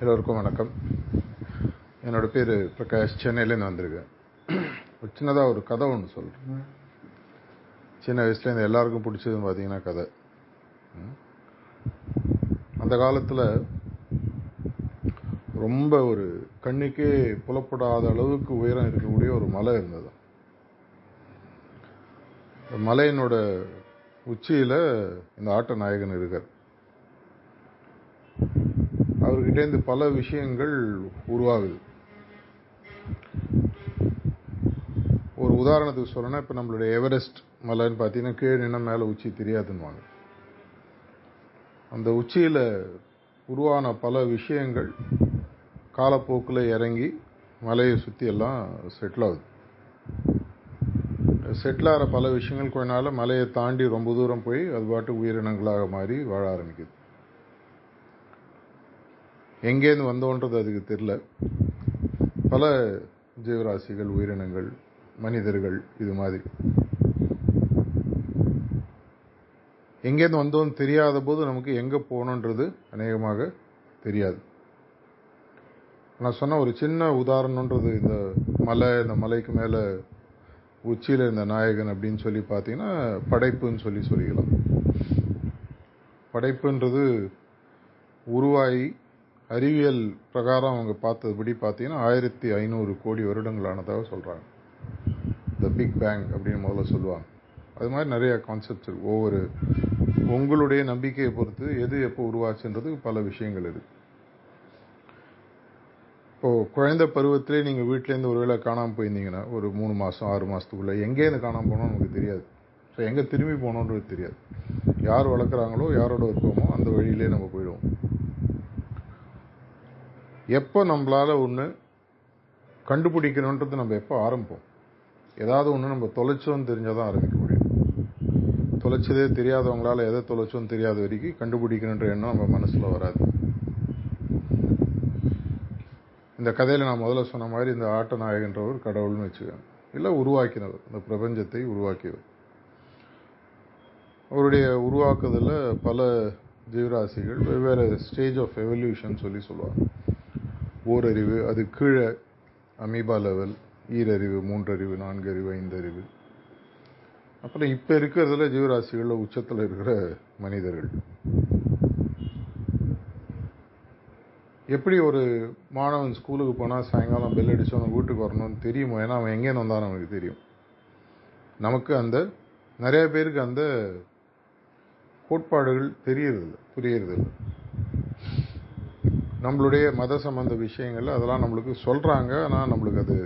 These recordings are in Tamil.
எல்லோருக்கும் வணக்கம். என்னோட பேர் பிரகாஷ். சென்னையிலேருந்து வந்திருக்கேன். ஒரு சின்னதாக ஒரு கதை ஒன்று சொல்கிறேன் சின்ன வயசுலேருந்து எல்லாருக்கும் பிடிச்சதுன்னு பார்த்தீங்கன்னா கதை. அந்த காலத்தில் ரொம்ப ஒரு கண்ணுக்கே புலப்படாத அளவுக்கு உயரம் இருக்கக்கூடிய ஒரு மலை இருந்தது. மலையினோட உச்சியில் இந்த ஆட்ட நாயகன் இருக்கார். அவர்கிட்டேருந்து பல விஷயங்கள் உருவாகுது. ஒரு உதாரணத்துக்கு சொல்லணும்னா இப்போ நம்மளுடைய எவரெஸ்ட் மலைன்னு பார்த்தீங்கன்னா கீழே நின்னா மேலே உச்சி தெரியாதுன்னுவாங்க. அந்த உச்சியில் உருவான பல விஷயங்கள் காலப்போக்கில் இறங்கி மலையை சுற்றி எல்லாம் செட்டில் ஆகுது. செட்டில் ஆகிற பல விஷயங்கள் கொஞ்ச நாள் மலையை தாண்டி ரொம்ப தூரம் போய் அது பாட்டு உயிரினங்களாக மாறி வாழ ஆரம்பிக்குது. எங்கேருந்து வந்தோன்றது அதுக்கு தெரில பல ஜீவராசிகள் உயிரினங்கள் மனிதர்கள் இது மாதிரி. எங்கேருந்து வந்தோம்னு தெரியாத போது நமக்கு எங்கே போகணுன்றது அநேகமாக தெரியாது. நான் சொன்ன ஒரு சின்ன உதாரணன்றது இந்த மலை இந்த மலைக்கு மேலே உச்சியில் இருந்த நாயகன் அப்படின்னு சொல்லி பார்த்தீங்கன்னா படைப்புன்னு சொல்லி சொல்லிக்கலாம். படைப்புன்றது உருவாகி அறிவியல் பிரகாரம் அவங்க பார்த்ததுபடி பார்த்தீங்கன்னா ஆயிரத்தி ஐநூறு கோடி வருடங்களானதாக சொல்கிறாங்க த பிக் பேங் அப்படின்னு முதல்ல சொல்லுவாங்க. அது மாதிரி நிறைய கான்செப்ட்ஸ் இருக்கு. ஒவ்வொரு உங்களுடைய நம்பிக்கையை பொறுத்து எது எப்போ உருவாச்சுன்றது பல விஷயங்கள் இருக்கு. இப்போது குழந்தை பருவத்திலே நீங்கள் வீட்டிலேருந்து ஒரு வேளை காணாமல் போயிருந்தீங்கன்னா ஒரு மூணு மாதம் ஆறு மாதத்துக்குள்ளே எங்கேருந்து காணாமல் போனோம் நமக்கு தெரியாது. ஸோ எங்கே திரும்பி போனோன்றது தெரியாது. யார் வளர்க்குறாங்களோ யாரோட இருக்கோமோ அந்த வழியிலே நம்ம போயிடுவோம். எப்போ நம்மளால ஒன்று கண்டுபிடிக்கணுன்றது நம்ம எப்போ ஆரம்பிப்போம்? ஏதாவது ஒன்று நம்ம தொலைச்சோன்னு தெரிஞ்சால் தான் ஆரம்பிக்க முடியும். தொலைச்சதே தெரியாதவங்களால எதை தொலைச்சோன்னு தெரியாத வரைக்கும் கண்டுபிடிக்கணுன்ற எண்ணம் நம்ம மனசில் வராது. இந்த கதையில் நான் முதல்ல சொன்ன மாதிரி இந்த ஆட்ட நாயகன்றவர் கடவுள்னு வச்சுக்கோங்க. இல்லை உருவாக்கினவர். இந்த பிரபஞ்சத்தை உருவாக்கியவர். அவருடைய உருவாக்குதலில் பல ஜீவராசிகள் வெவ்வேறு ஸ்டேஜ் ஆஃப் எவல்யூஷன் சொல்லி சொல்லுவாங்க. ஓரறிவு அது கீழே அமீபா லெவல் ஈரறிவு மூன்றறிவு நான்கறிவு ஐந்தறிவு. அப்புறம் இப்போ இருக்கிறதுல ஜீவராசிகளில் உச்சத்தில் இருக்கிற மனிதர்கள். எப்படி ஒரு மாணவன் ஸ்கூலுக்கு போனால் சாயங்காலம் பெல் அடிச்சு அவன் வீட்டுக்கு வரணும்னு தெரியுமோ? ஏன்னா அவன் எங்கேன்னு வந்தால் நமக்கு தெரியும். நமக்கு அந்த நிறைய பேருக்கு அந்த கோட்பாடுகள் தெரியறதில்ல புரியறதில்ல. நம்மளுடைய மத சம்பந்த விஷயங்கள் அதெல்லாம் நம்மளுக்கு சொல்கிறாங்க ஆனால் நம்மளுக்கு அது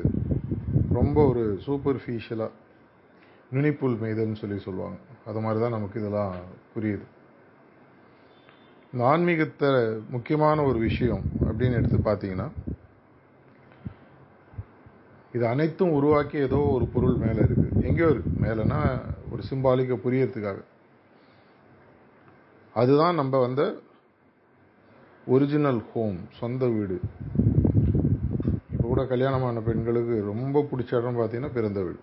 ரொம்ப ஒரு சூப்பர்ஃபிஷியலாக நுனிப்புல் மெய்தல்னு சொல்லி சொல்லுவாங்க. அது மாதிரி தான் நமக்கு இதெல்லாம் புரியுது. இந்த ஆன்மீகத்தை முக்கியமான ஒரு விஷயம் அப்படின்னு எடுத்து பார்த்தீங்கன்னா இது அனைத்தும் உருவாக்கி ஏதோ ஒரு பொருள் மேலே இருக்குது எங்கேயோ இருக்குது மேலேனா ஒரு சிம்பாலிக்க புரியறதுக்காக. அதுதான் நம்ம வந்து ஒரிஜினல் ஹோம் சொந்த வீடு. இப்போ கூட கல்யாணமான பெண்களுக்கு ரொம்ப பிடிச்ச இடம் பார்த்தீங்கன்னா பிறந்த வீடு.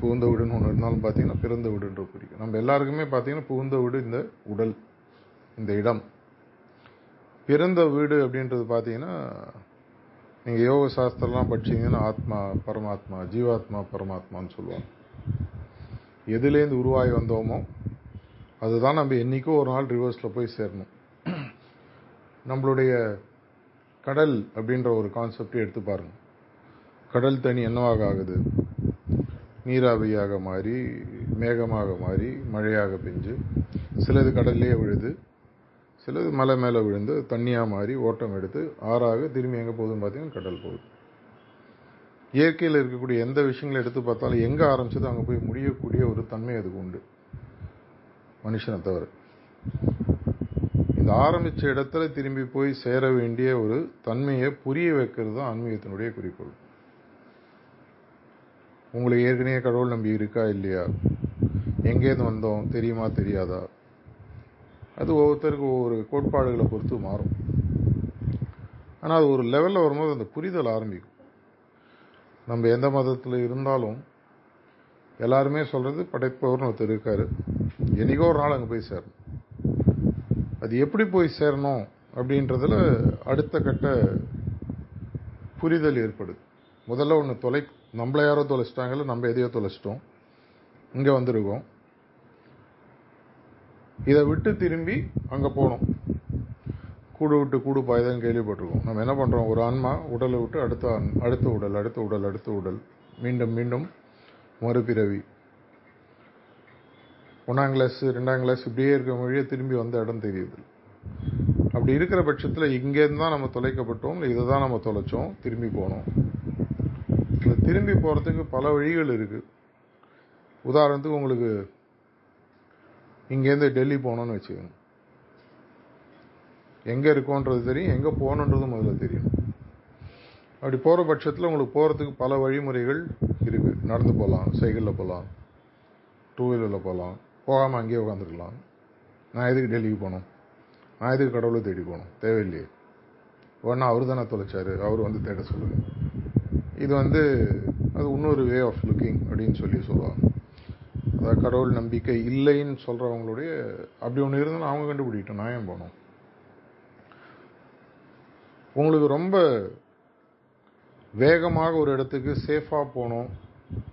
புகுந்த வீடுன்னு ஒன்று இருந்தாலும் பார்த்தீங்கன்னா பிறந்த வீடுன்ற பிடிக்கும். நம்ம எல்லாருக்குமே பார்த்தீங்கன்னா புகுந்த வீடு இந்த உடல் இந்த இடம். பிறந்த வீடு அப்படின்றது பார்த்தீங்கன்னா நீங்கள் யோக சாஸ்திரம்லாம் படிச்சீங்கன்னா ஆத்மா பரமாத்மா ஜீவாத்மா பரமாத்மான்னு சொல்லுவாங்க. எதுலேருந்து உருவாகி வந்தோமோ அதுதான் நம்ம என்றைக்கோ ஒரு நாள் ரிவர்ஸில் போய் சேரணும். நம்மளுடைய கடல் அப்படின்ற ஒரு கான்செப்டை எடுத்து பாருங்க. கடல் தண்ணி என்னவாக ஆகுது? நீராவியாக மாறி மேகமாக மாறி மழையாக பெஞ்சு சிலது கடல்லே விழுது சிலது மலை மேலே விழுந்து தண்ணியாக மாறி ஓட்டம் எடுத்து ஆறாக திரும்பி எங்கே போகுதுன்னு பார்த்தீங்கன்னா கடல் போகுது. இயற்கையில் இருக்கக்கூடிய எந்த விஷயங்களை எடுத்து பார்த்தாலும் எங்கே ஆரம்பிச்சது அங்கே போய் முடியக்கூடிய ஒரு தன்மை அதுக்கு உண்டு. மனுஷனை தவிர. இந்த ஆரம்பிச்ச இடத்துல திரும்பி போய் சேர வேண்டிய ஒரு தன்மையை புரிய வைக்கிறது தான் ஆன்மீகத்தினுடைய குறிக்கோள். உங்களுக்கு ஏற்கனவே கடவுள் நம்பி இருக்கா இல்லையா? எங்கேருந்து வந்தோம்? தெரியுமா தெரியாதா? அது ஒவ்வொருத்தருக்கும் ஒவ்வொரு கோட்பாடுகளை பொறுத்து மாறும். ஆனால் அது ஒரு லெவலில் வரும்போது அந்த புரிதல் ஆரம்பிக்கும். நம்ம எந்த மதத்தில் இருந்தாலும் எல்லாருமே சொல்கிறது படைப்பவர்னு ஒருத்தர் இருக்கார். என்னைக்கோ ஒரு நாள் அங்கே போய் சேரணும். அது எப்படி போய் சேரணும் அப்படின்றதுல அடுத்த கட்ட புரிதல் ஏற்படுது. முதல்ல ஒன்று தொலை நம்மள யாரோ தொலைச்சிட்டாங்கல்ல நம்ம எதையோ தொலைச்சிட்டோம். இங்கே வந்திருக்கோம். இதை விட்டு திரும்பி அங்கே போகணும் கூடு விட்டு கூடு பாய்தான் கேள்விப்பட்டிருக்கோம். நம்ம என்ன பண்ணுறோம் ஒரு ஆன்மா உடலை விட்டு அடுத்த அடுத்த உடல் அடுத்த உடல் அடுத்த உடல். மீண்டும் மீண்டும் மறுபிறவி. ஒன்றாம் கிளாஸ் ரெண்டாம் கிளாஸ் இப்படியே இருக்க வழியே திரும்பி வந்த இடம் தெரியுது. அப்படி இருக்கிற பட்சத்தில் இங்கேருந்து தான் நம்ம தொலைக்கப்பட்டோம் இல்லை இதை தான் நம்ம தொலைச்சோம் திரும்பி போனோம். இந்த திரும்பி போகிறதுக்கு பல வழிகள் இருக்குது உதாரணத்துக்கு உங்களுக்கு இங்கேருந்து டெல்லி போகணும்னு வச்சுக்கோங்க. எங்கே இருக்கோன்றது தெரியும் எங்கே போகணுன்றது முதல்ல தெரியும். அப்படி போகிற பட்சத்தில் உங்களுக்கு போகிறதுக்கு பல வழிமுறைகள் இருக்குது நடந்து போகலாம் சைக்கிளில் போகலாம் டூ வீலரில் போகலாம் போகாமல் அங்கேயே உட்காந்துருக்கலாம் நான் எதுக்கு டெல்லிக்கு போகணும்? நான் எதுக்கு கடவுளை தேடி போகணும்? தேவையில்லையே. ஒன்றா அவர் தானே தொலைச்சாரு. அவர் வந்து தேட சொல்லுங்க. இது வந்து அது இன்னொரு வே ஆஃப் லுக்கிங் அப்படின்னு சொல்லி சொல்லுவாங்க. அதாவது கடவுள் நம்பிக்கை இல்லைன்னு சொல்கிறவங்களுடைய அப்படி ஒன்று இருந்தாலும் அவங்க கண்டுபிடிக்கிட்டோம். நான் ஏன் போகணும்? உங்களுக்கு ரொம்ப வேகமாக ஒரு இடத்துக்கு சேஃபாக போகணும்.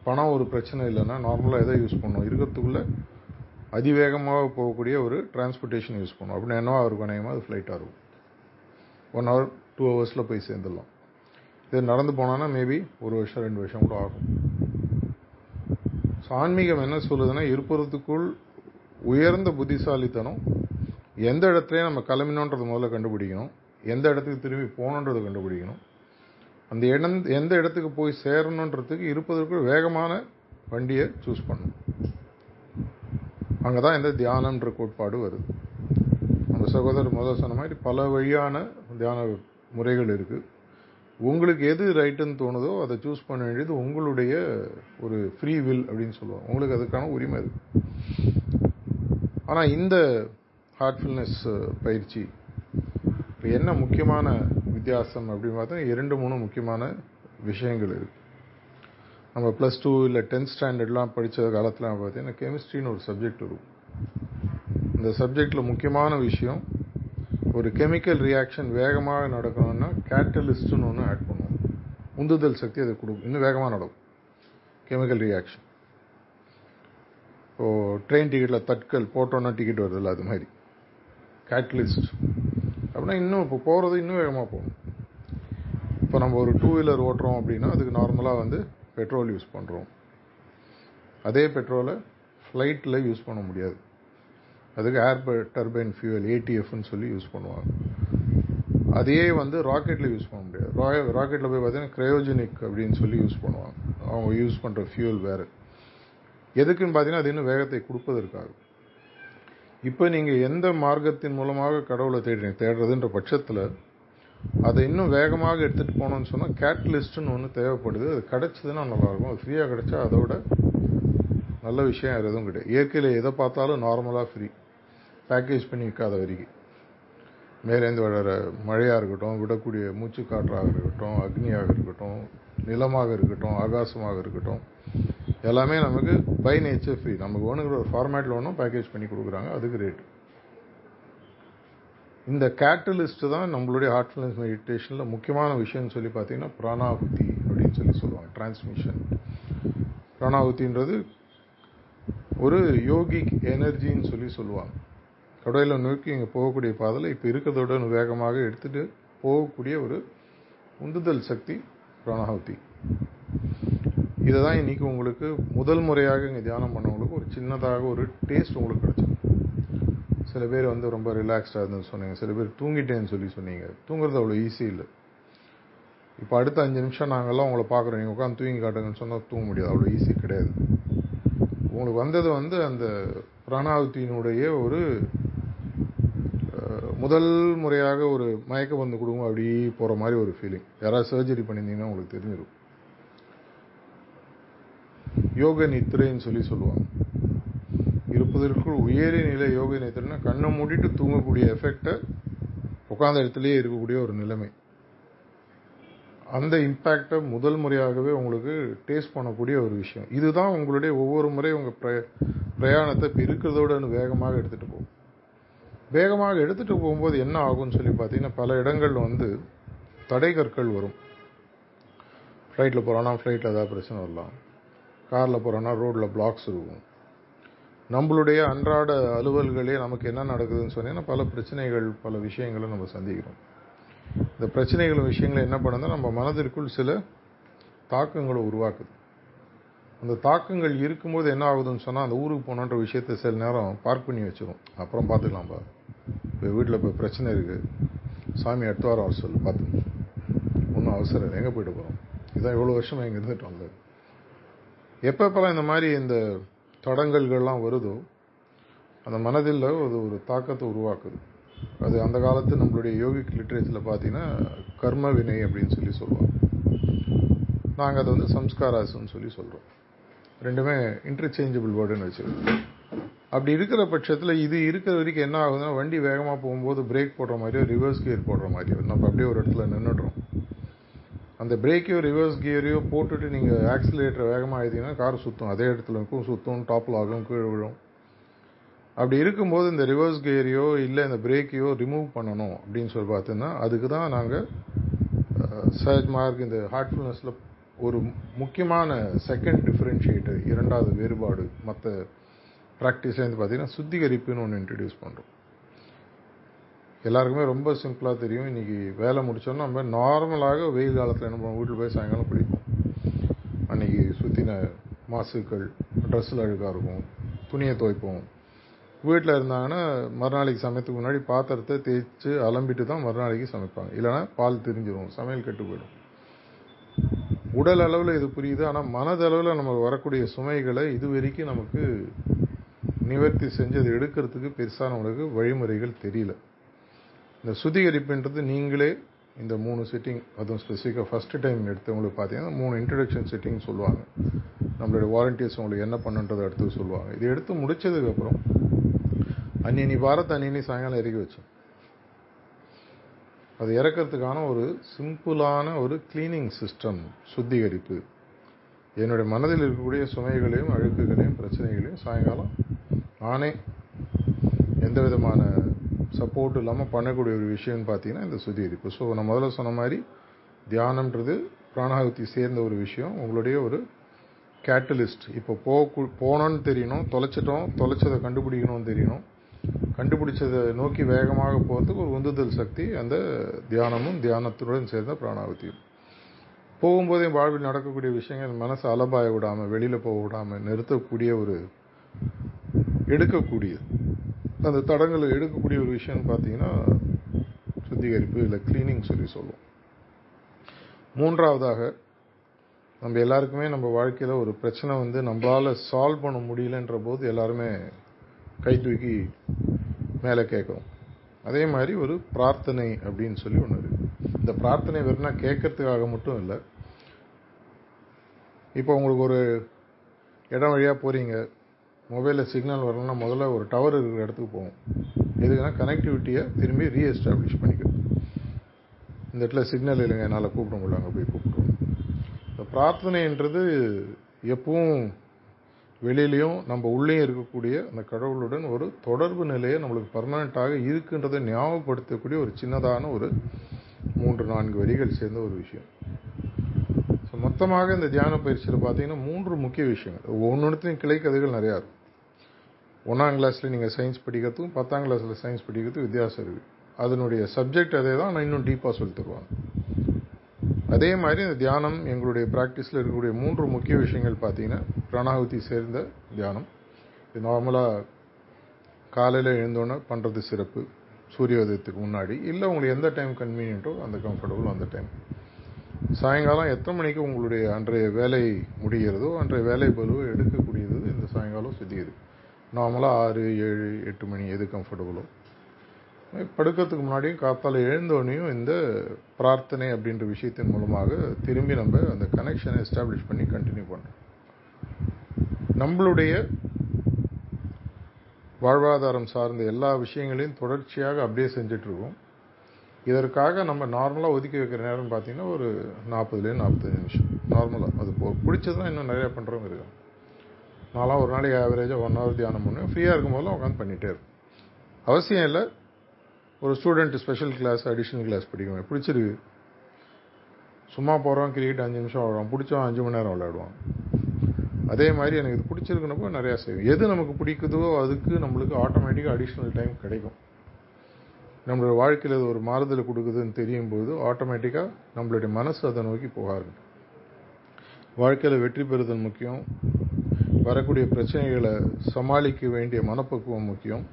பணம் ஒரு பிரச்சனை இல்லைன்னா நார்மலாக எதை யூஸ் பண்ணணும்? இருக்கிறதுக்குள்ளே அதிவேகமாக போகக்கூடிய ஒரு டிரான்ஸ்போர்ட்டேஷன் யூஸ் பண்ணும் அப்படின்னு என்னவா அவருக்கு அநேகமாக அது ஃப்ளைட்டாக இருக்கும். ஒன் ஹவர் டூ ஹவர்ஸில் போய் சேர்ந்துடலாம். இது நடந்து போனான்னா மேபி ஒரு வருஷம் ரெண்டு வருஷம் கூட ஆகும். ஸோ ஆன்மீகம் என்ன சொல்லுதுன்னா இருப்பதுக்குள் உயர்ந்த புத்திசாலித்தனம் எந்த இடத்துலையும் நம்ம கிளம்பினோன்றது முதல்ல கண்டுபிடிக்கணும் எந்த இடத்துக்கு திரும்பி போகணுன்றதை கண்டுபிடிக்கணும். அந்த இடம் எந்த இடத்துக்கு போய் சேரணுன்றதுக்கு இருப்பதற்குள் வேகமான வண்டியை சூஸ் பண்ணணும். அங்கே தான் இந்த தியானம்ன்ற கோட்பாடு வருது. நம்ம சகோதரர் முதல் சொன்ன மாதிரி பல வழியான தியான முறைகள் இருக்குது உங்களுக்கு எது ரைட்டுன்னு தோணுதோ அதை சூஸ் பண்ண வேண்டியது உங்களுடைய ஒரு ஃப்ரீ வில் அப்படின்னு சொல்லுவாங்க. உங்களுக்கு அதுக்கான உரிமை இருக்கு ஆனால் இந்த ஹார்ட்ஃபுல்னஸ் பயிற்சி இப்போ என்ன முக்கியமான வித்தியாசம் அப்படின்னு பார்த்தா இரண்டு மூணு முக்கியமான விஷயங்கள் இருக்குது நம்ம ப்ளஸ் டூ இல்லை டென்த் ஸ்டாண்டர்ட்லாம் படித்த காலத்தில் பார்த்தீங்கன்னா கெமிஸ்ட்ரின்னு ஒரு சப்ஜெக்ட் இருக்கும் இந்த சப்ஜெக்டில் முக்கியமான விஷயம் ஒரு கெமிக்கல் ரியாக்ஷன் வேகமாக நடக்கணும்னா கேட்டலிஸ்ட்டுன்னு ஒன்று ஆட் பண்ணுவோம் உந்துதல் சக்தி அதை கொடுக்கும். இன்னும் வேகமாக நடக்கும். கெமிக்கல் ரியாக்ஷன் இப்போது ட்ரெயின் டிக்கெட்டில் தட்கல் போட்டோன்னா டிக்கெட் வருதில்ல அது மாதிரி. கேட்டலிஸ்ட் அப்படின்னா இன்னும் இப்போ போகிறது இன்னும் வேகமாக போகணும் இப்போ நம்ம ஒரு டூ வீலர் ஓட்டுறோம் அப்படின்னா அதுக்கு நார்மலாக வந்து பெட்ரோல் யூஸ் பண்ணுறோம் அதே பெட்ரோலை ஃப்ளைட்டில் யூஸ் பண்ண முடியாது. அதுக்கு ஏர் டர்பைன் ஃபியூவல் ஏடிஎஃப்னு சொல்லி யூஸ் பண்ணுவாங்க. அதையே வந்து ராக்கெட்டில் யூஸ் பண்ண முடியாது. ராக்கெட்டில் போய் பார்த்தீங்கன்னா க்ரையோஜெனிக் அப்படின்னு சொல்லி யூஸ் பண்ணுவாங்க. அவங்க யூஸ் பண்ணுற ஃபியூவல் வேறு. எதுக்குன்னு பார்த்தீங்கன்னா அது இன்னும் வேகத்தை கொடுப்பதற்காக. இப்போ நீங்கள் எந்த மார்க்கத்தின் மூலமாக கடவுளை தேடுறீங்க தேடுறதுன்ற பட்சத்தில் அதை இன்னும் வேகமாக எடுத்துகிட்டு போனோம்னு சொன்னால் கேட்டலிஸ்ட்டுன்னு ஒன்று தேவைப்படுது. அது கிடச்சிதுன்னா நல்லாயிருக்கும் அது ஃப்ரீயாக கிடச்சா அதோட நல்ல விஷயம் வேறு எதுவும் கிடையாது. இயற்கையில் எதை பார்த்தாலும் நார்மலாக ஃப்ரீ பேக்கேஜ் பண்ணி விற்காத வரைக்கும் மேலேருந்து வளர மழையாக இருக்கட்டும் விடக்கூடிய மூச்சு காற்றாக இருக்கட்டும் அக்னியாக இருக்கட்டும் நிலமாக இருக்கட்டும் ஆகாசமாக இருக்கட்டும் எல்லாமே நமக்கு பை நேச்சர் ஃப்ரீ நமக்கு ஒன்றுங்கிற ஒரு ஃபார்மேட்டில் ஒன்றும் பேக்கேஜ் பண்ணி கொடுக்குறாங்க. அதுக்கு ரேட்டு இந்த கேட்டலிஸ்ட் தான் நம்மளுடைய ஹார்ட்ஃபுல்னஸ் மெடிடேஷனில் முக்கியமான விஷயம்னு சொல்லி பார்த்தீங்கன்னா பிராணாகுதி அப்படின்னு சொல்லி சொல்லுவாங்க டிரான்ஸ்மிஷன் பிராணாகுதின்றது ஒரு யோகிக் எனர்ஜின்னு சொல்லி சொல்லுவாங்க. கடையில் நோக்கி இங்கே போகக்கூடிய பாதையில் இப்போ இருக்கிறதோட வேகமாக எடுத்துகிட்டு போகக்கூடிய ஒரு உந்துதல் சக்தி பிராணாகுதி இதை தான் இன்றைக்கி உங்களுக்கு முதல் முறையாக இங்கே தியானம் பண்ணவங்களுக்கு ஒரு சின்னதாக ஒரு டேஸ்ட் உங்களுக்கு கிடச்சிருக்கு. சில பேர் வந்து ரொம்ப ரிலாக்ஸ்டாக இருந்து சொன்னீங்க. சில பேர் தூங்கிட்டேன்னு சொல்லி சொன்னீங்க. தூங்குறது அவ்வளோ ஈஸி இல்லை. இப்போ அடுத்த அஞ்சு நிமிஷம் நாங்கள்லாம் உங்களை பார்க்குறோம். நீங்கள் உட்காந்து தூங்கி காட்டுங்கன்னு சொன்னால் தூங்க முடியாது. அவ்வளோ ஈஸி கிடையாது. உங்களுக்கு வந்தது வந்து அந்த பிராணாவத்தியினுடைய ஒரு முதல் முறையாக ஒரு மயக்க வந்து கொடுங்க. அப்படி போகிற மாதிரி ஒரு ஃபீலிங் யாராவது சர்ஜரி பண்ணியிருந்தீங்கன்னா உங்களுக்கு தெரிஞ்சிடும் யோக நித்திரைன்னு சொல்லி சொல்லுவாங்க. இருப்பதற்குள் உயரிய நிலை யோக நித்திரைன்னா கண்ணை மூடிட்டு தூங்கக்கூடிய எஃபெக்டை உட்காந்த இடத்துலயே இருக்கக்கூடிய ஒரு நிலைமை. அந்த இம்பேக்டை முதல் முறையாகவே உங்களுக்கு டேஸ்ட் பண்ணக்கூடிய ஒரு விஷயம். இதுதான் உங்களுடைய ஒவ்வொரு முறை உங்கள் பிரயாணத்தை இப்போ இருக்கிறதோட வேகமாக எடுத்துகிட்டு போகும். வேகமாக எடுத்துகிட்டு போகும்போது என்ன ஆகும்னு சொல்லி பார்த்தீங்கன்னா பல இடங்களில் வந்து தடை கற்கள் வரும். ஃப்ளைட்டில் போகிறோன்னா ஃப்ளைட்டில் ஏதாவது பிரச்சனை வரலாம். காரில் போகிறோன்னா ரோட்டில் பிளாக்ஸ் இருக்கும். நம்மளுடைய அன்றாட அலுவல்களே நமக்கு என்ன நடக்குதுன்னு சொன்னீங்கன்னா பல பிரச்சனைகள் பல விஷயங்களை நம்ம சந்திக்கிறோம். இந்த பிரச்சனைகள் விஷயங்களை என்ன பண்ணுதுன்னா நம்ம மனதிற்குள் சில தாக்கங்களை உருவாக்குது. அந்த தாக்கங்கள் இருக்கும்போது என்ன ஆகுதுன்னு சொன்னால் அந்த ஊருக்கு போனன்ற விஷயத்த சில நேரம் பார்க் பண்ணி வச்சிடும் அப்புறம் பார்த்துக்கலாம்ப்பா இப்போ வீட்டில் இப்போ பிரச்சனை இருக்குது சாமி அடுத்த வாரம் அவர் சொல்லு பார்த்து ஒன்றும் அவசரம் இல்லை. எங்கே போயிட்டு போகிறோம் இதான் இவ்வளோ வருஷமாக இங்கே இருந்துட்டு வந்தது. எப்பப்பெல்லாம் இந்த மாதிரி இந்த தடங்கல்கள்லாம் வருதோ அந்த மனதில் அது ஒரு தாக்கத்தை உருவாக்குது. அது அந்த காலத்து நம்மளுடைய யோகிக் லிட்ரேச்சரில் பார்த்தீங்கன்னா கர்ம வினை அப்படின்னு சொல்லி சொல்லுவோம் நாங்கள் அதை வந்து சம்ஸ்காராசுன்னு சொல்லி சொல்கிறோம் ரெண்டுமே இன்டர்ச்சேஞ்சபிள் வேர்டுன்னு வச்சுருக்கோம் அப்படி இருக்கிற பட்சத்தில் இது இருக்கிற வரைக்கும் என்ன ஆகுதுன்னா வண்டி வேகமாக போகும்போது பிரேக் போடுற மாதிரியோ ரிவர்ஸ் கியர் போடுற மாதிரியோ நம்ம அப்படியே ஒரு இடத்துல நின்றுடுறோம் அந்த பிரேக்கையோ ரிவர்ஸ் கியரையோ போட்டுட்டு நீங்கள் ஆக்சிலேட்டர் வேகமாக எழுதிங்கன்னா கார் சுற்றும் அதே இடத்துல இருக்கும் சுற்றும் டாப்பில் ஆகும் கீழே விழும். அப்படி இருக்கும்போது இந்த ரிவர்ஸ் கியரையோ இல்லை இந்த பிரேக்கையோ ரிமூவ் பண்ணணும் அப்படின்னு சொல்லி பார்த்தீங்கன்னா அதுக்கு தான் நாங்கள் சர்ஜ் மார்க் இந்த ஹார்ட்ஃபுல்னஸில் ஒரு முக்கியமான செகண்ட் டிஃப்ரென்ஷியேட்டர் இரண்டாவது வேறுபாடு மற்ற ப்ராக்டிஸ்லேருந்து பார்த்தீங்கன்னா சுத்திகரிப்புன்னு ஒன்று இன்ட்ரடியூஸ் பண்ணுறோம் எல்லாருக்குமே ரொம்ப சிம்பிளாக தெரியும். இன்றைக்கி வேலை முடித்தோன்னா நம்ம நார்மலாக வெயில் காலத்தில் என்ன பண்ணுவோம் வீட்டில் போய் சாயங்காலம் குளிப்போம். அன்றைக்கி சுற்றின மாசுக்கள் ட்ரெஸ்ஸில் அழுக்காக இருக்கும் துணியை துவைப்போம். வீட்டில் இருந்தாங்கன்னா மறுநாளைக்கு சமையத்துக்கு முன்னாடி பாத்திரத்தை தேய்ச்சி அலம்பிட்டு தான் மறுநாளைக்கு சமைப்பாங்க. இல்லைனா பால் தெரிஞ்சிடும் சமையல் கெட்டு போயிடும். உடல் அளவில் இது புரியுது. ஆனால் மனதளவில் நமக்கு வரக்கூடிய சுமைகளை இது வரைக்கும் நமக்கு நிவர்த்தி செஞ்சு அதை எடுக்கிறதுக்கு பெருசாக நம்மளுக்கு வழிமுறைகள் தெரியல. இந்த சுத்திகரிப்புன்றது நீங்களே இந்த மூணு செட்டிங் அதுவும் ஸ்பெசிஃபிக்காக ஃபஸ்ட்டு டைம் எடுத்தவங்களுக்கு பார்த்தீங்கன்னா மூணு இன்ட்ரடக்ஷன் செட்டிங் சொல்லுவாங்க. நம்மளுடைய வாலண்டியர்ஸ் உங்களுக்கு என்ன பண்ணுன்றதை எடுத்து சொல்லுவாங்க. இது எடுத்து முடிச்சதுக்கப்புறம் அன்னினி பாரத் அன்னினி சாயங்காலம் இறக்கி வச்சோம் அது இறக்கிறதுக்கான ஒரு சிம்பிளான ஒரு கிளீனிங் சிஸ்டம் சுத்திகரிப்பு. என்னுடைய மனதில் இருக்கக்கூடிய சுமைகளையும் அழுக்குகளையும் பிரச்சனைகளையும் சாயங்காலம் நானே எந்த விதமான சப்போர்ட் இல்லாமல் பண்ணக்கூடிய ஒரு விஷயம்னு பார்த்தீங்கன்னா இந்த சுத்திகரிப்பு ஸோ நான் முதல்ல சொன்ன மாதிரி தியானம்ன்றது பிராணாகுத்தி சேர்ந்த ஒரு விஷயம். உங்களுடைய ஒரு கேட்டலிஸ்ட் இப்போ போ போனோன்னு தெரியணும் தொலைச்சிட்டோம் தொலைச்சதை கண்டுபிடிக்கணும்னு தெரியணும். கண்டுபிடிச்சதை நோக்கி வேகமாக போகிறதுக்கு ஒரு உந்துதல் சக்தி அந்த தியானமும் தியானத்துடன் சேர்ந்த பிராணாவத்தியும் போகும்போதே வாழ்வில் நடக்கக்கூடிய விஷயங்கள் மனசை அலபாய விடாமல் வெளியில் போக விடாமல் நிறுத்தக்கூடிய ஒரு எடுக்கக்கூடியது. அந்த தடங்களை எடுக்கக்கூடிய ஒரு விஷயம்னு பார்த்தீங்கன்னா சுத்திகரிப்பு இல்லை கிளீனிங் சொல்லி சொல்லுவோம். மூன்றாவதாக நம்ம எல்லாருக்குமே நம்ம வாழ்க்கையில் ஒரு பிரச்சனை வந்து நம்மளால் சால்வ் பண்ண முடியலன்ற போது எல்லாருமே கை தூக்கி மேலே கேட்குறோம் அதே மாதிரி ஒரு பிரார்த்தனை அப்படின்னு சொல்லி ஒன்று இருக்குது இந்த பிரார்த்தனை வெறும்னா கேட்கறதுக்காக மட்டும் இல்லை. இப்போ உங்களுக்கு ஒரு இடம் வழியாக போகிறீங்க மொபைலில் சிக்னல் வரணும்னா முதல்ல ஒரு டவர் இருக்கிற இடத்துக்கு போவோம். எதுக்குன்னா கனெக்டிவிட்டியை திரும்பி ரீஎஸ்டாப்ளிஷ் பண்ணிக்கணும். இந்த இடத்துல சிக்னல் இல்லைங்க என்னால் கூப்பிட முடியல அங்கே போய் கூப்பிடுவோம் இந்த பிரார்த்தனைன்றது எப்பவும் வெளியிலையும் நம்ம உள்ளேயும் இருக்கக்கூடிய அந்த கடவுளுடன் ஒரு தொடர்பு நிலையை நம்மளுக்கு பர்மனண்ட்டாக இருக்குன்றதை ஞாபகப்படுத்தக்கூடிய ஒரு சின்னதான ஒரு மூன்று நான்கு வரிகள் சேர்ந்த ஒரு விஷயம். ஸோ மொத்தமாக இந்த தியான பயிற்சியில் பார்த்தீங்கன்னா மூன்று முக்கிய விஷயங்கள். ஒவ்வொன்றுத்தையும் கிளை கதைகள் நிறையா இருக்கும். ஒன்றாம் கிளாஸில் நீங்கள் சயின்ஸ் படிக்கிறதுக்கும் பத்தாம் கிளாஸில் சயின்ஸ் படிக்கிறதுக்கும் வித்தியாசம் இருக்குது அதனுடைய சப்ஜெக்ட் அதே தான் ஆனால் இன்னும் டீப்பாக சொல்லி தருவாங்க. அதே மாதிரி இந்த தியானம் எங்களுடைய ப்ராக்டிஸில் இருக்கக்கூடிய மூன்று முக்கிய விஷயங்கள் பார்த்தீங்கன்னா பிராணாகுதி சேர்ந்த தியானம். இது நார்மலாக காலையில் எழுந்தோன்னே பண்ணுறது சிறப்பு சூரிய உதயத்துக்கு முன்னாடி. இல்லை உங்களுக்கு எந்த டைம் கன்வீனியன்ட்டோ அந்த கம்ஃபர்டபுள் அந்த டைம் சாயங்காலம் எத்தனை மணிக்கு உங்களுடைய அன்றைய வேலை முடிகிறதோ அன்றைய வேலை பலுவை எடுக்கக்கூடியது இந்த சாயங்காலம் சுத்தியது நார்மலாக ஆறு ஏழு எட்டு மணி எது கம்ஃபர்டபுளோ படுக்கிறதுக்கு முன்னாடியும் காத்தால் எழுந்தோடனையும் இந்த பிரார்த்தனை அப்படின்ற விஷயத்தின் மூலமாக திரும்பி நம்ம அந்த கனெக்ஷனை எஸ்டாப்ளிஷ் பண்ணி கண்டினியூ பண்ணுறோம் நம்மளுடைய வாழ்வாதாரம் சார்ந்த எல்லா விஷயங்களையும் தொடர்ச்சியாக அப்படியே செஞ்சிட்ருக்கோம் இதற்காக நம்ம நார்மலாக ஒதுக்கி வைக்கிற நேரம் பார்த்தீங்கன்னா ஒரு நாற்பதுலேருந்து நாற்பத்தஞ்சு நிமிஷம். நார்மலாக அது போ பிடிச்சதான் இன்னும் நிறையா பண்ணுறவங்க இருக்காங்க. நான்லாம் ஒரு நாளைக்கு ஆவரேஜாக ஒன் ஹவர் தியானம் பண்ணுவேன். ஃப்ரீயாக இருக்கும் போதெல்லாம் உட்காந்து பண்ணிகிட்டே இருக்கும் அவசியம் இல்லை. ஒரு student special class additional class படிக்கணும் பிடிச்சிருக்கு. சும்மா போகிறோம் கிரிக்கெட் அஞ்சு நிமிஷம் விளாடுவோம் பிடிச்சோம் அஞ்சு மணி நேரம் விளையாடுவோம் அதே மாதிரி எனக்கு இது பிடிச்சிருக்குனப்போ நிறையா செய்வோம் எது நமக்கு பிடிக்குதோ அதுக்கு நம்மளுக்கு ஆட்டோமேட்டிக்காக அடிஷ்னல் டைம் கிடைக்கும். நம்மளோட வாழ்க்கையில் அது ஒரு மாறுதலை கொடுக்குதுன்னு தெரியும் போது ஆட்டோமேட்டிக்காக நம்மளுடைய மனசு அதை நோக்கி போகாது வாழ்க்கையில் வெற்றி பெறுதல் முக்கியம். வரக்கூடிய பிரச்சனைகளை சமாளிக்க வேண்டிய மனப்பக்குவம் முக்கியம்.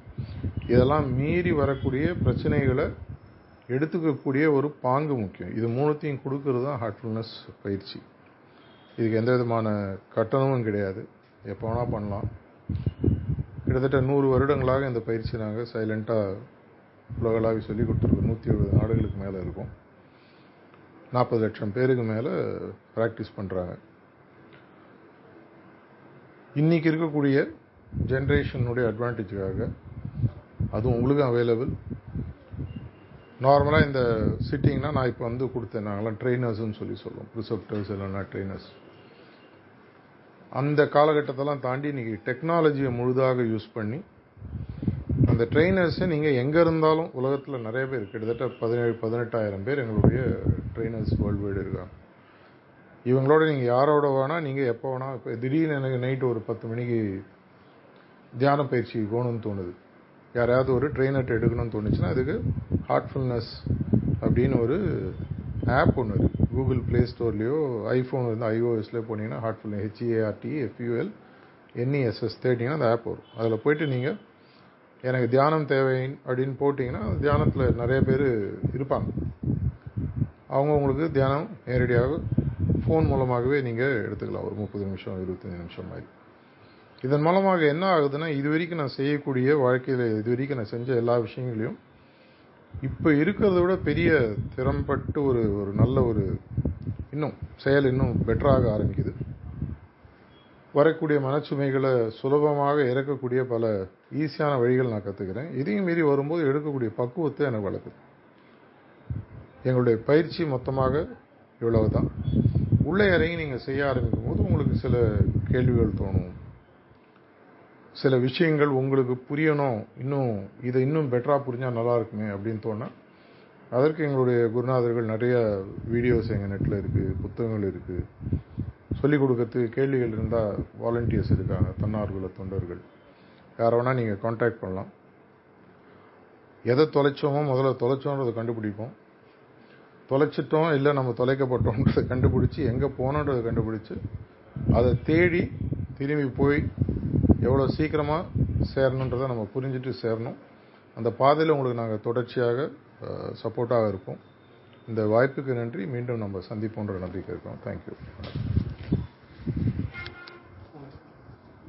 இதெல்லாம் மீறி வரக்கூடிய பிரச்சனைகளை எடுத்துக்கக்கூடிய ஒரு பாங்கு முக்கியம். இது மூணுத்தையும் கொடுக்கறது தான் ஹார்ட்ஃபுல்னஸ் பயிற்சி. இதுக்கு எந்த விதமான கட்டணமும் கிடையாது. எப்போ வேணால் பண்ணலாம். கிட்டத்தட்ட நூறு வருடங்களாக இந்த பயிற்சி நாங்கள் சைலண்ட்டாக உலகளாவி சொல்லி கொடுத்துருக்கோம். நூற்றி எழுபது நாடுகளுக்கு மேலே இருக்கும். நாற்பது லட்சம் பேருக்கு மேலே ப்ராக்டிஸ் பண்ணுறாங்க இன்றைக்கி இருக்கக்கூடிய ஜென்ரேஷனுடைய அட்வான்டேஜுக்காக அதுவும் உங்களுக்கும் அவைலபிள் நார்மலாக இந்த சிட்டிங்னா நான் இப்போ வந்து கொடுத்தேன். நாங்களாம் ட்ரெயினர்ஸ்னு சொல்லி சொல்லுவோம். ப்ரிசப்டர்ஸ் இல்லைன்னா ட்ரெயினர்ஸ் அந்த காலகட்டத்தெல்லாம் தாண்டி இன்றைக்கி டெக்னாலஜியை முழுதாக யூஸ் பண்ணி அந்த ட்ரெயினர்ஸை நீங்கள் எங்கே இருந்தாலும் உலகத்தில் நிறைய பேர் கிட்டத்தட்ட பதினேழு பதினெட்டாயிரம் பேர் எங்களுடைய ட்ரெயினர்ஸ் வேர்ல்டு வைடு இருக்காங்க. இவங்களோட நீங்கள் யாரோட வேணால் நீங்கள் எப்போ வேணால் இப்போ திடீர்னு எனக்கு நைட்டு ஒரு பத்து மணிக்கு தியான பயிற்சி போகணும்னு தோணுது. யாரையாவது ஒரு ட்ரெயினர்ட் எடுக்கணும்னு தோணுச்சுன்னா அதுக்கு ஹார்ட்ஃபுல்னஸ் அப்படின்னு ஒரு ஆப் ஒன்று இருக்குது கூகுள் ப்ளே ஸ்டோர்லேயோ ஐஃபோன் வந்து ஐஓஎஸ்லேயோ போனீங்கன்னா ஹார்ட்ஃபுல் ஹெச்ஏஆர்டி எஃப்யூஎல் என்இஎஸ்எஸ் தேட்டிங்கன்னா அந்த ஆப் வரும். அதில் போயிட்டு நீங்கள் எனக்கு தியானம் தேவை அப்படின்னு போட்டிங்கன்னா தியானத்தில் நிறைய பேர் இருப்பாங்க. அவங்க உங்களுக்கு தியானம் நேரடியாக ஃபோன் மூலமாகவே நீங்கள் எடுத்துக்கலாம். ஒரு முப்பது நிமிஷம் இருபத்தஞ்சி நிமிஷம் மாதிரி. இதன் மூலமாக என்ன ஆகுதுன்னா இது வரைக்கும் நான் செய்யக்கூடிய வாழ்க்கையில் இது வரைக்கும் நான் செஞ்ச எல்லா விஷயங்களையும் இப்போ இருக்கிறத விட பெரிய திறம்பட்டு ஒரு ஒரு நல்ல ஒரு இன்னும் செயல் இன்னும் பெட்டராக ஆரம்பிக்குது. வரக்கூடிய மனச்சுமைகளை சுலபமாக இறக்கக்கூடிய பல ஈஸியான வழிகள் நான் கற்றுக்கிறேன் இதையும் மீறி வரும்போது எடுக்கக்கூடிய பக்குவத்தை எனக்கு வளர்க்குது. எங்களுடைய பயிற்சி மொத்தமாக இவ்வளவு தான் உள்ளே இறங்கி நீங்கள் செய்ய ஆரம்பிக்கும் போது உங்களுக்கு சில கேள்விகள் தோணும். சில விஷயங்கள் உங்களுக்கு புரியணும். இன்னும் இதை இன்னும் பெட்டராக புரிஞ்சால் நல்லா இருக்குமே அப்படின்னு தோணா அதற்கு எங்களுடைய குருநாதர்கள் நிறைய வீடியோஸ் எங்கள் நெட்டில் இருக்குது புத்தகங்கள் இருக்குது சொல்லிக் கொடுக்கறதுக்கு கேள்விகள் இருந்தால் வாலண்டியர்ஸ் இருக்காங்க தன்னார்வல தொண்டர்கள். யாரை வேணால் நீங்கள் காண்டாக்ட் பண்ணலாம். எதை தொலைச்சோமோ முதல்ல தொலைச்சோன்றதை கண்டுபிடிப்போம். தொலைச்சிட்டோம் இல்லை நம்ம தொலைக்கப்பட்டோன்றதை கண்டுபிடிச்சி எங்கே போனோன்றதை கண்டுபிடிச்சி அதை தேடி திரும்பி போய் எவ்வளோ சீக்கிரமாக சேரணுன்றதை நம்ம புரிஞ்சுட்டு சேரணும். அந்த பாதையில் உங்களுக்கு நாங்கள் தொடர்ச்சியாக சப்போர்ட்டாக இருப்போம் இந்த வாய்ப்புக்கு நன்றி. மீண்டும் நம்ம சந்திப்போன்ற நம்பிக்கை இருக்கோம். தேங்க்யூ